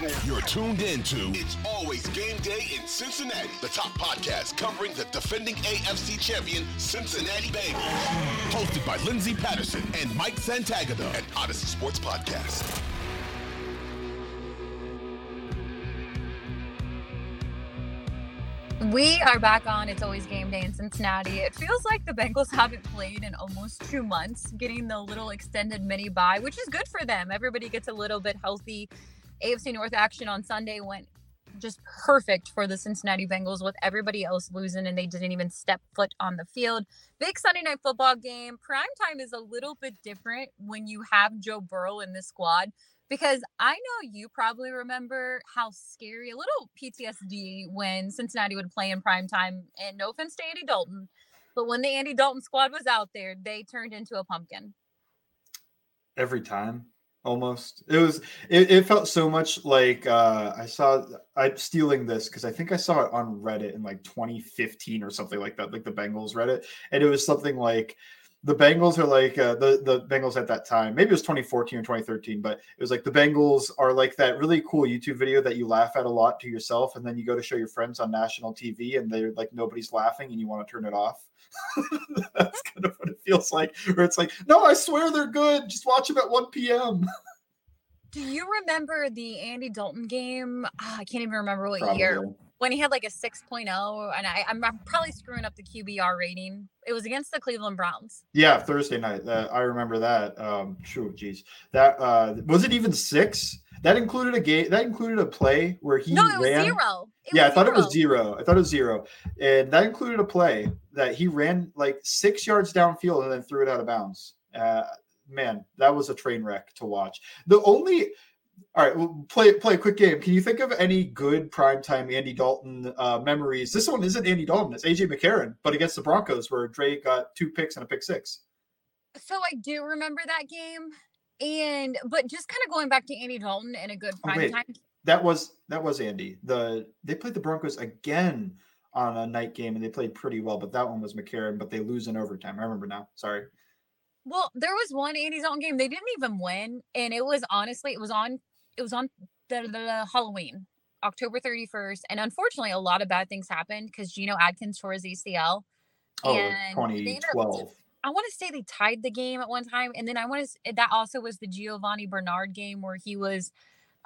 You're, you're, you're, tuned, you're tuned into It's Always Game Day in Cincinnati, the top podcast covering the defending AFC champion Cincinnati Bengals. Hosted by Lindsay Patterson and Mike Santagata at Audacy Sports Podcast. We are back on It's Always Game Day in Cincinnati. It feels like the Bengals haven't played in almost two months, getting the little extended mini bye, which is good for them. Everybody gets a little bit healthy. AFC North action on Sunday went just perfect for the Cincinnati Bengals with everybody else losing and they didn't even step foot on the field. Big Sunday night football game. Prime time is a little bit different when you have Joe Burrow in the squad because I know you probably remember how scary, a little PTSD when Cincinnati would play in prime time. And no offense to Andy Dalton, but when the Andy Dalton squad was out there, they turned into a pumpkin. Every time, almost. It was. It, it felt so much like uh, I saw. I'm stealing this because I think I saw it on Reddit in like 2015 or something like that, like the Bengals Reddit, and it was something like the Bengals are like uh, the the Bengals at that time. Maybe it was 2014 or 2013, but it was like the Bengals are like that really cool YouTube video that you laugh at a lot to yourself, and then you go to show your friends on national TV, and they're like nobody's laughing, and you want to turn it off. That's kind of what it feels like. Where it's like, no, I swear they're good. Just watch them at 1 p.m. Do you remember the Andy Dalton game? Oh, I can't even remember what Probably. year when he had like a 6.0 and I, I'm, I'm probably screwing up the QBR rating. It was against the Cleveland Browns. Yeah, Thursday night. Uh, I remember that. Um, true, geez, that uh, was it even six? That included a game. That included a play where he no, it was ran. zero. It yeah, was I thought it was zero. zero. I thought it was zero, and that included a play that he ran like six yards downfield and then threw it out of bounds. Uh, man, that was a train wreck to watch. The only all right, we'll play play a quick game. Can you think of any good primetime Andy Dalton uh, memories? This one isn't Andy Dalton; it's AJ McCarron, but against the Broncos, where Dre got two picks and a pick six. So I do remember that game. And but just kind of going back to Andy Dalton in a good Oh, prime time. That was that was Andy. The they played the Broncos again on a night game, and they played pretty well. But that one was McCarron, but they lose in overtime. I remember now. Sorry. Well, there was one Andy Dalton game. They didn't even win. And it was honestly, it was on it was on the, the, Halloween, October 31st. And unfortunately, a lot of bad things happened because Geno Atkins tore his ACL. Oh, And they ended up 2012. I want to say they tied the game at one time, and then I want to. That also was the Giovani Bernard game where he was,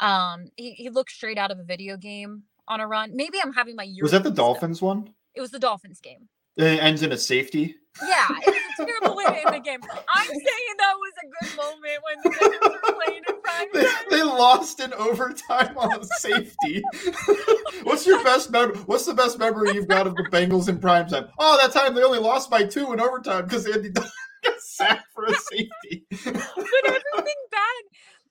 um, he, he looked straight out of a video game on a run. Maybe I'm having my year. Was that the European stuff. Dolphins one? It was the Dolphins game. It ends in a safety. Yeah, it was a terrible way to end the game. I'm saying that was a good moment when the Bengals were playing in prime They, time. they lost in overtime on a safety. what's your best mem- What's the best memory you've got of the Bengals in prime time? Oh, that time they only lost by two in overtime because Andy Dalton got sacked for a safety. But everything bad.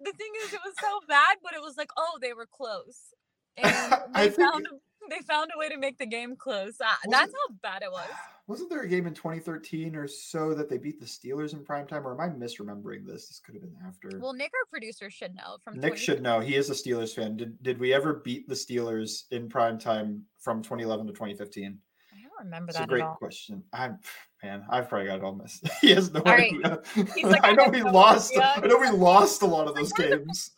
The thing is, it was so bad, but it was like, oh, they were close, and I they think- found a, they found a way to make the game close. Uh, that's how bad it was. Wasn't there a game in 2013 or so that they beat the Steelers in prime time? Or am I misremembering this? This could have been after. Well, Nick, our producer, should know from Nick 20 should know. He is a Steelers fan. Did, did we ever beat the Steelers in prime time from 2011 to 2015? I don't remember It's a that great at all. question. I'm man, I've probably got it all missed. he has no All right. idea. He's like, I know we lost. I know we lost a lot of those games.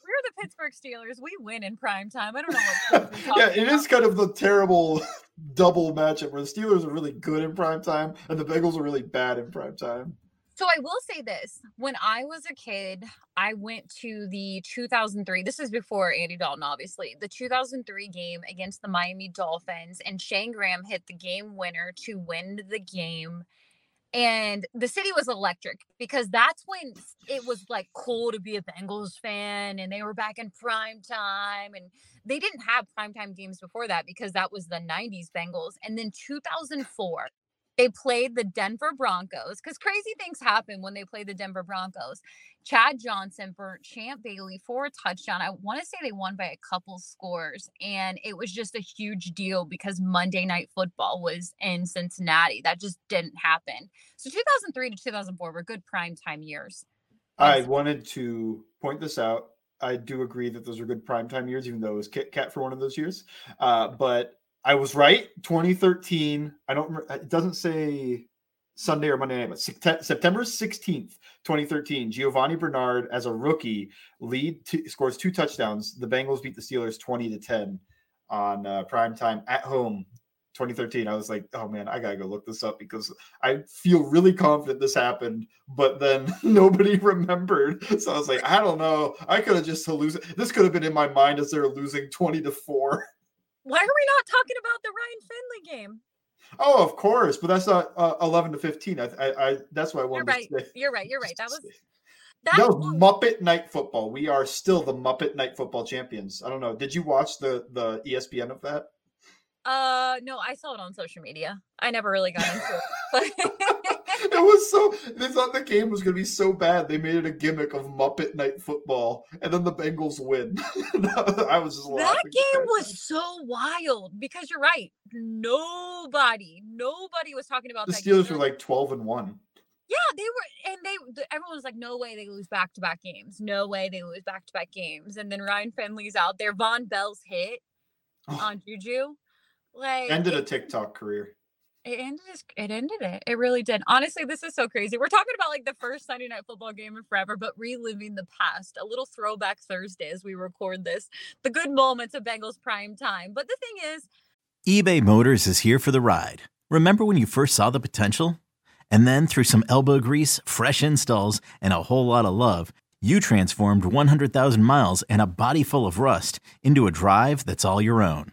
Pittsburgh Steelers. We win in prime time. I don't know what. yeah, it is kind of the terrible double matchup where the Steelers are really good in prime time and the Bengals are really bad in prime time. So I will say this: when I was a kid, I went to the 2003. This is before Andy Dalton, obviously. The 2003 game against the Miami Dolphins, and Shayne Graham hit the game winner to win the game. And the city was electric because that's when it was like cool to be a Bengals fan and they were back in prime time and they didn't have primetime games before that because that was the 90s Bengals and then 2004 they played the Denver Broncos because crazy things happen when they play the Denver Broncos. Chad Johnson burnt Champ Bailey for a touchdown. I want to say they won by a couple scores, and it was just a huge deal because Monday Night Football was in Cincinnati. That just didn't happen. So 2003 to 2004 were good prime time years. I wanted to point this out. I do agree that those are good primetime years, even though it was Kit Kat for one of those years. Uh, but I was right. 2013. I don't. It doesn't say Sunday or Monday night, but September 16th, 2013. Giovani Bernard, as a rookie, lead scores two touchdowns. The Bengals beat the Steelers 20 to 10 on uh, prime time at home. 2013. I was like, oh man, I gotta go look this up because I feel really confident this happened, but then nobody remembered. So I was like, I don't know. I could have just hallucinated. This could have been in my mind as they're losing 20 to 4. Why are we not talking about the Ryan Finley game? Oh, of course, but that's not uh, eleven to fifteen. I, I, I that's why I wanted. You're right. To say. You're right. You're right. That was that, that was Muppet Night Football. We are still the Muppet Night Football champions. I don't know. Did you watch the the ESPN of that? Uh, no, I saw it on social media. I never really got into it. it was so they thought the game was to be so bad they made it a gimmick of Muppet Night Football, and then the Bengals win. I was just that game was so wild because you're right. Nobody, nobody was talking about the Steelers were like twelve and one. Yeah, they were, and they everyone was like, "No way they lose back to back games. No way they lose back to back games." And then Ryan Finley's out there. Vonn Bell's hit oh. on Juju like ended a TikTok career. It ended it ended it. It really did. Honestly, this is so crazy. We're talking about like the first Sunday night football game in forever, but reliving the past. A little throwback Thursday as we record this. The good moments of Bengals prime time. But the thing is, eBay Motors is here for the ride. Remember when you first saw the potential? And then through some elbow grease, fresh installs, and a whole lot of love, you transformed 100,000 miles and a body full of rust into a drive that's all your own.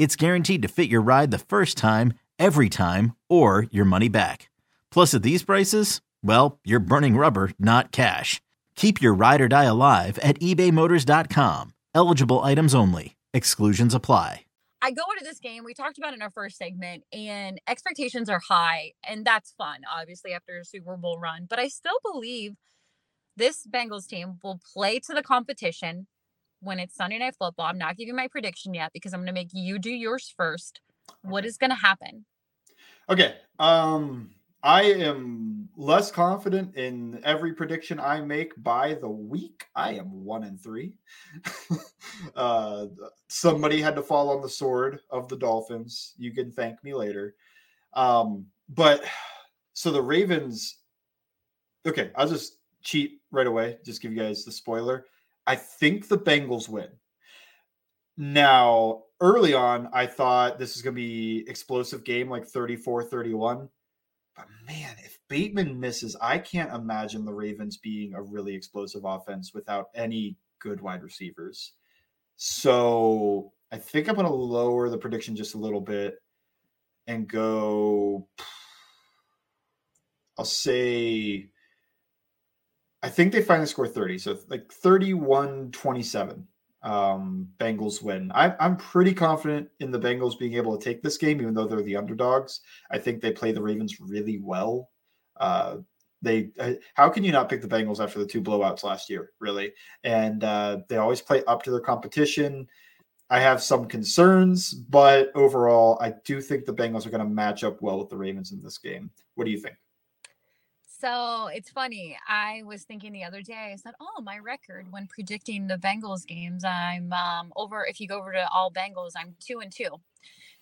it's guaranteed to fit your ride the first time, every time, or your money back. Plus, at these prices, well, you're burning rubber, not cash. Keep your ride or die alive at ebaymotors.com. Eligible items only. Exclusions apply. I go into this game, we talked about in our first segment, and expectations are high, and that's fun, obviously, after a Super Bowl run. But I still believe this Bengals team will play to the competition when it's Sunday Night Football. I'm not giving my prediction yet because I'm going to make you do yours first. What is going to happen? Okay. Um, I am less confident in every prediction I make by the week. I am one and three. uh, somebody had to fall on the sword of the Dolphins. You can thank me later. Um, but so the Ravens. Okay, I'll just cheat right away. Just give you guys the spoiler. I think the Bengals win. Now, early on, I thought this is going to be explosive game like 34 31. But man, if Bateman misses, I can't imagine the Ravens being a really explosive offense without any good wide receivers. So I think I'm going to lower the prediction just a little bit and go. I'll say I think they finally score 30. So like 31 27. Um, Bengals win. I, I'm pretty confident in the Bengals being able to take this game, even though they're the underdogs. I think they play the Ravens really well. Uh, they uh, how can you not pick the Bengals after the two blowouts last year, really? And uh, they always play up to their competition. I have some concerns, but overall, I do think the Bengals are going to match up well with the Ravens in this game. What do you think? So it's funny. I was thinking the other day, I said, Oh, my record when predicting the Bengals games, I'm um, over. If you go over to all Bengals, I'm two and two.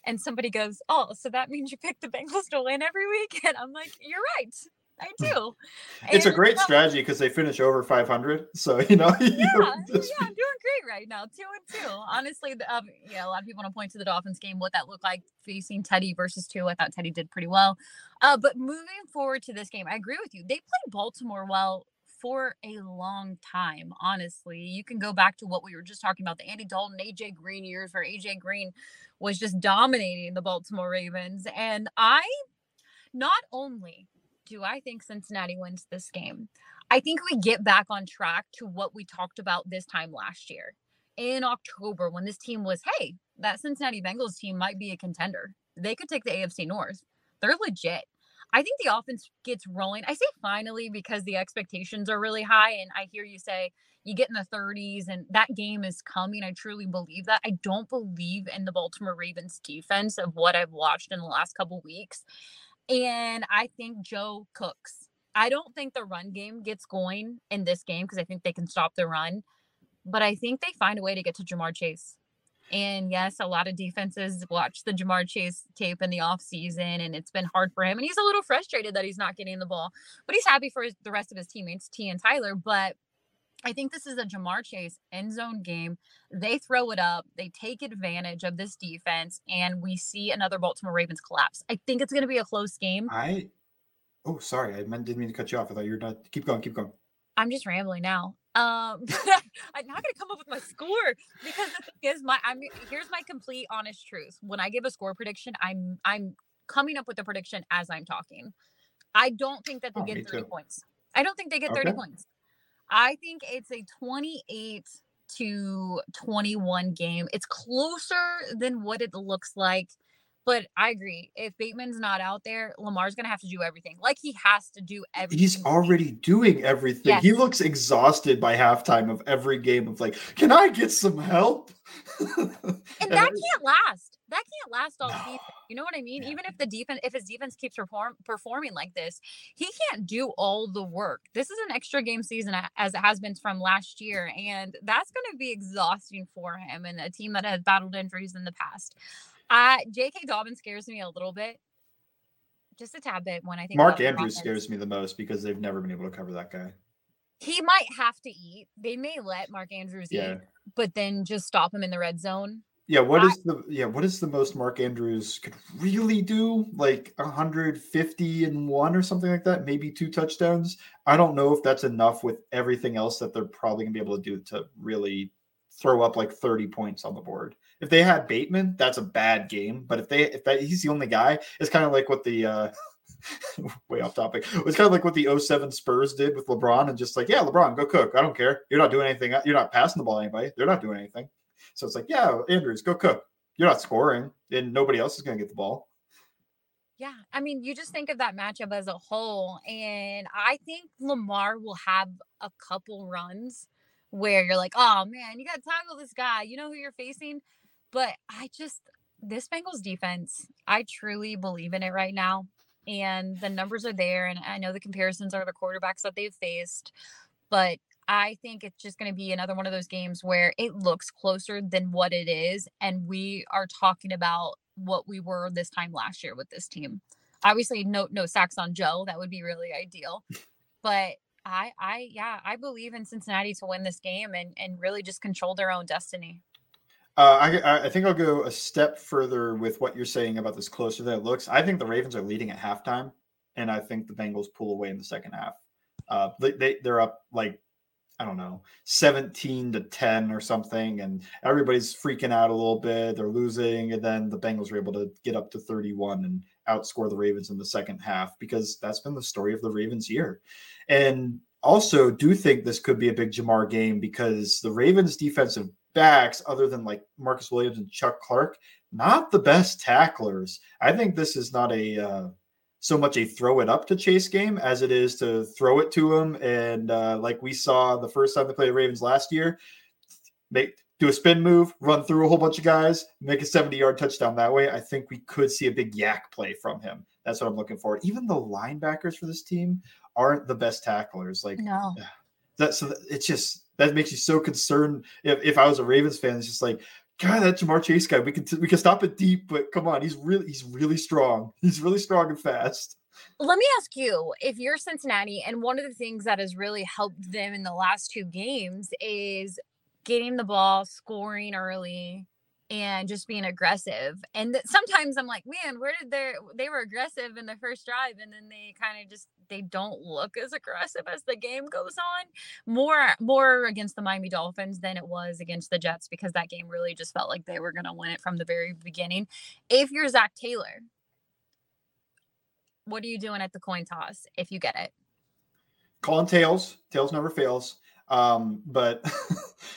And somebody goes, Oh, so that means you pick the Bengals to win every week? And I'm like, You're right. I do. It's a great strategy because they finish over 500. So you know, yeah, yeah, I'm doing great right now, Tua and two. Honestly, um, yeah, a lot of people want to point to the Dolphins game, what that looked like facing Teddy versus two. I thought Teddy did pretty well. Uh, but moving forward to this game, I agree with you. They played Baltimore well for a long time. Honestly, you can go back to what we were just talking about the Andy Dalton, AJ Green years, where AJ Green was just dominating the Baltimore Ravens, and I not only do I think Cincinnati wins this game, I think we get back on track to what we talked about this time last year in October when this team was, hey, that Cincinnati Bengals team might be a contender. They could take the AFC North. They're legit. I think the offense gets rolling. I say finally because the expectations are really high. And I hear you say you get in the 30s and that game is coming. I truly believe that. I don't believe in the Baltimore Ravens defense of what I've watched in the last couple weeks. And I think Joe cooks. I don't think the run game gets going in this game because I think they can stop the run. But I think they find a way to get to Ja'Marr Chase. And yes, a lot of defenses watch the Ja'Marr Chase tape in the offseason, and it's been hard for him. And he's a little frustrated that he's not getting the ball, but he's happy for his, the rest of his teammates, Tee and Tyler. But I think this is a Ja'Marr Chase end zone game. They throw it up, they take advantage of this defense, and we see another Baltimore Ravens collapse. I think it's going to be a close game. I, oh, sorry, I meant, didn't mean to cut you off. I thought you were done. Keep going, keep going. I'm just rambling now. Um, I'm not gonna come up with my score because is, my I'm here's my complete honest truth. When I give a score prediction, I'm I'm coming up with a prediction as I'm talking. I don't think that they oh, get 30 too. points. I don't think they get 30 points. I think it's a 28 to 21 game. It's closer than what it looks like. But I agree. If Bateman's not out there, Lamar's going to have to do everything. Like he has to do everything. He's already doing everything. Yes. He looks exhausted by halftime of every game of like, can I get some help? and that can't last. That can't last all no. season. You know what I mean? Yeah. Even if the defense, if his defense keeps perform, performing like this, he can't do all the work. This is an extra game season as it has been from last year, and that's going to be exhausting for him and a team that has battled injuries in the past. Uh, J.K. Dobbins scares me a little bit, just a tad bit when I think Mark Andrews scares me the most because they've never been able to cover that guy. He might have to eat. They may let Mark Andrews yeah. eat, but then just stop him in the red zone. Yeah, what is the yeah, what is the most Mark Andrews could really do? Like 150 and one or something like that, maybe two touchdowns. I don't know if that's enough with everything else that they're probably gonna be able to do to really throw up like 30 points on the board. If they had Bateman, that's a bad game. But if they if that he's the only guy, it's kind of like what the uh way off topic. It's kind of like what the 07 Spurs did with LeBron and just like, yeah, LeBron, go cook. I don't care. You're not doing anything. You're not passing the ball anybody. They're not doing anything. So it's like, yeah, Andrews, go cook. You're not scoring, and nobody else is going to get the ball. Yeah, I mean, you just think of that matchup as a whole, and I think Lamar will have a couple runs where you're like, oh man, you got to tackle this guy. You know who you're facing, but I just this Bengals defense, I truly believe in it right now, and the numbers are there, and I know the comparisons are the quarterbacks that they've faced, but I think it's just going to be another one of those games where it looks closer than what it is. And we are talking about what we were this time last year with this team. Obviously, no no sacks on Joe. That would be really ideal. But I I yeah, I believe in Cincinnati to win this game and and really just control their own destiny. Uh, I, I think I'll go a step further with what you're saying about this closer than it looks. I think the Ravens are leading at halftime, and I think the Bengals pull away in the second half. Uh, they, they they're up like I don't know, 17 to 10 or something. And everybody's freaking out a little bit. They're losing. And then the Bengals were able to get up to 31 and outscore the Ravens in the second half because that's been the story of the Ravens year. And also do think this could be a big Ja'Marr game because the Ravens defensive backs, other than like Marcus Williams and Chuck Clark, not the best tacklers. I think this is not a uh, so much a throw it up to Chase game as it is to throw it to him. And uh, like we saw the first time they played the Ravens last year, make do a spin move, run through a whole bunch of guys, make a 70 yard touchdown that way. I think we could see a big YAC play from him. That's what I'm looking for. Even the linebackers for this team aren't the best tacklers. Like, no, that so it's just that makes you so concerned. If, if I was a Ravens fan, it's just like, God, that Ja'Marr Chase guy, we can we can stop it deep, but come on, he's really he's really strong. He's really strong and fast. Let me ask you if you're Cincinnati, and one of the things that has really helped them in the last two games is getting the ball, scoring early, and just being aggressive. And th- sometimes I'm like, man, where did they they were aggressive in the first drive and then they kind of just they don't look as aggressive as the game goes on. More more against the Miami Dolphins than it was against the Jets because that game really just felt like they were going to win it from the very beginning. If you're Zac Taylor, what are you doing at the coin toss if you get it? Calling tails. Tails never fails. Um, but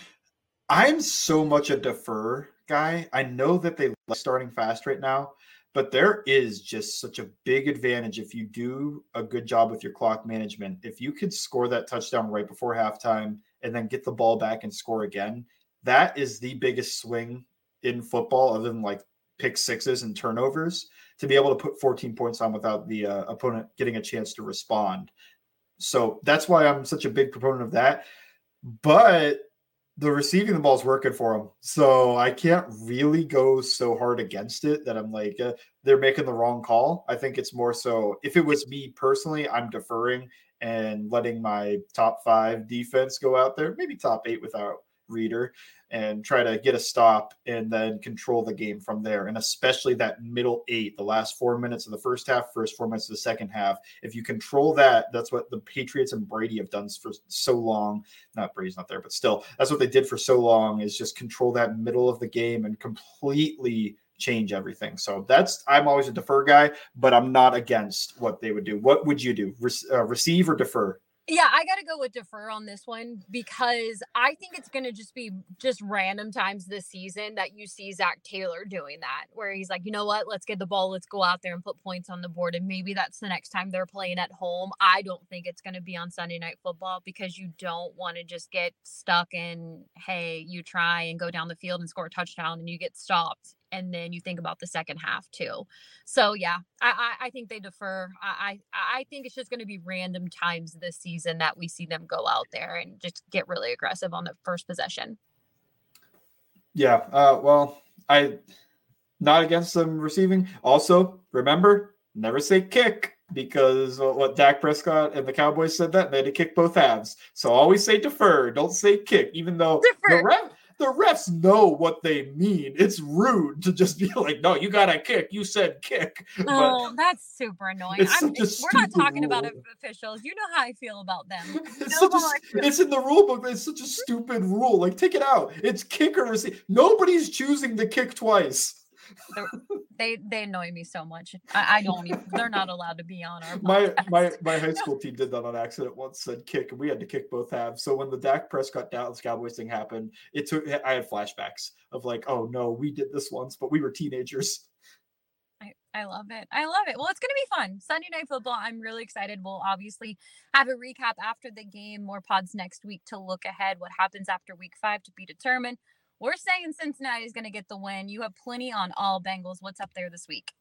I'm so much a defer guy. I know that they like starting fast right now, but there is just such a big advantage if you do a good job with your clock management. If you could score that touchdown right before halftime and then get the ball back and score again, that is the biggest swing in football, other than like pick sixes and turnovers, to be able to put 14 points on without the uh, opponent getting a chance to respond. So that's why I'm such a big proponent of that. But the receiving the ball is working for them. So I can't really go so hard against it that I'm like, uh, they're making the wrong call. I think it's more so if it was me personally, I'm deferring and letting my top five defense go out there, maybe top eight without Reader and try to get a stop and then control the game from there. And especially that middle eight, the last four minutes of the first half, first four minutes of the second half. If you control that, that's what the Patriots and Brady have done for so long. Not Brady's not there, but still, that's what they did for so long is just control that middle of the game and completely change everything. So that's I'm always a defer guy, but I'm not against what they would do. What would you do? Re- uh, receive or defer? Yeah, I got to go with defer on this one because I think it's going to just be just random times this season that you see Zac Taylor doing that, where he's like, you know what, let's get the ball, let's go out there and put points on the board. And maybe that's the next time they're playing at home. I don't think it's going to be on Sunday Night Football because you don't want to just get stuck in, hey, you try and go down the field and score a touchdown and you get stopped and then you think about the second half too. So yeah, I I, I think they defer. I, I I think it's just going to be random times this season that we see them go out there and just get really aggressive on the first possession. Yeah. Uh, well, I not against them receiving. Also, remember never say kick because what Dak Prescott and the Cowboys said that they had to kick both halves. So always say defer. Don't say kick, even though defer. the ref the refs know what they mean. It's rude to just be like, "No, you got to kick. You said kick." Oh, but that's super annoying. we're not talking rule. about officials. You know how I feel about them. It's, such a, it's in the rule book. It's such a stupid rule. Like, take it out. It's kicker receive. Nobody's choosing to kick twice they they annoy me so much. I, I don't even. They're not allowed to be on our. My my my high school team did that on accident once. Said kick, and we had to kick both halves. So when the Dak Prescott Dallas Cowboys thing happened, it took. I had flashbacks of like, oh no, we did this once, but we were teenagers. I, I love it. I love it. Well, it's going to be fun. Sunday Night Football. I'm really excited. We'll obviously have a recap after the game, more pods next week to look ahead what happens after week five to be determined. We're saying Cincinnati is going to get the win. You have plenty on all Bengals. What's up there this week?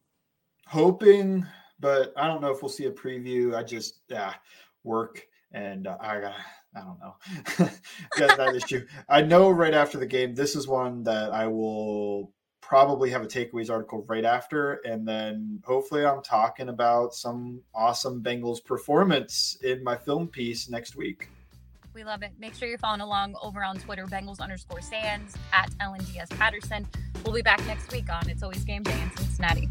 Hoping, but I don't know if we'll see a preview. I just yeah, work and uh, I got I don't know. yeah, that issue. I know right after the game, this is one that I will probably have a takeaways article right after, and then hopefully I'm talking about some awesome Bengals performance in my film piece next week. We love it. Make sure you're following along over on Twitter, Bengals underscore Sans at LNDS Patterson. We'll be back next week on It's Always Game Day in Cincinnati.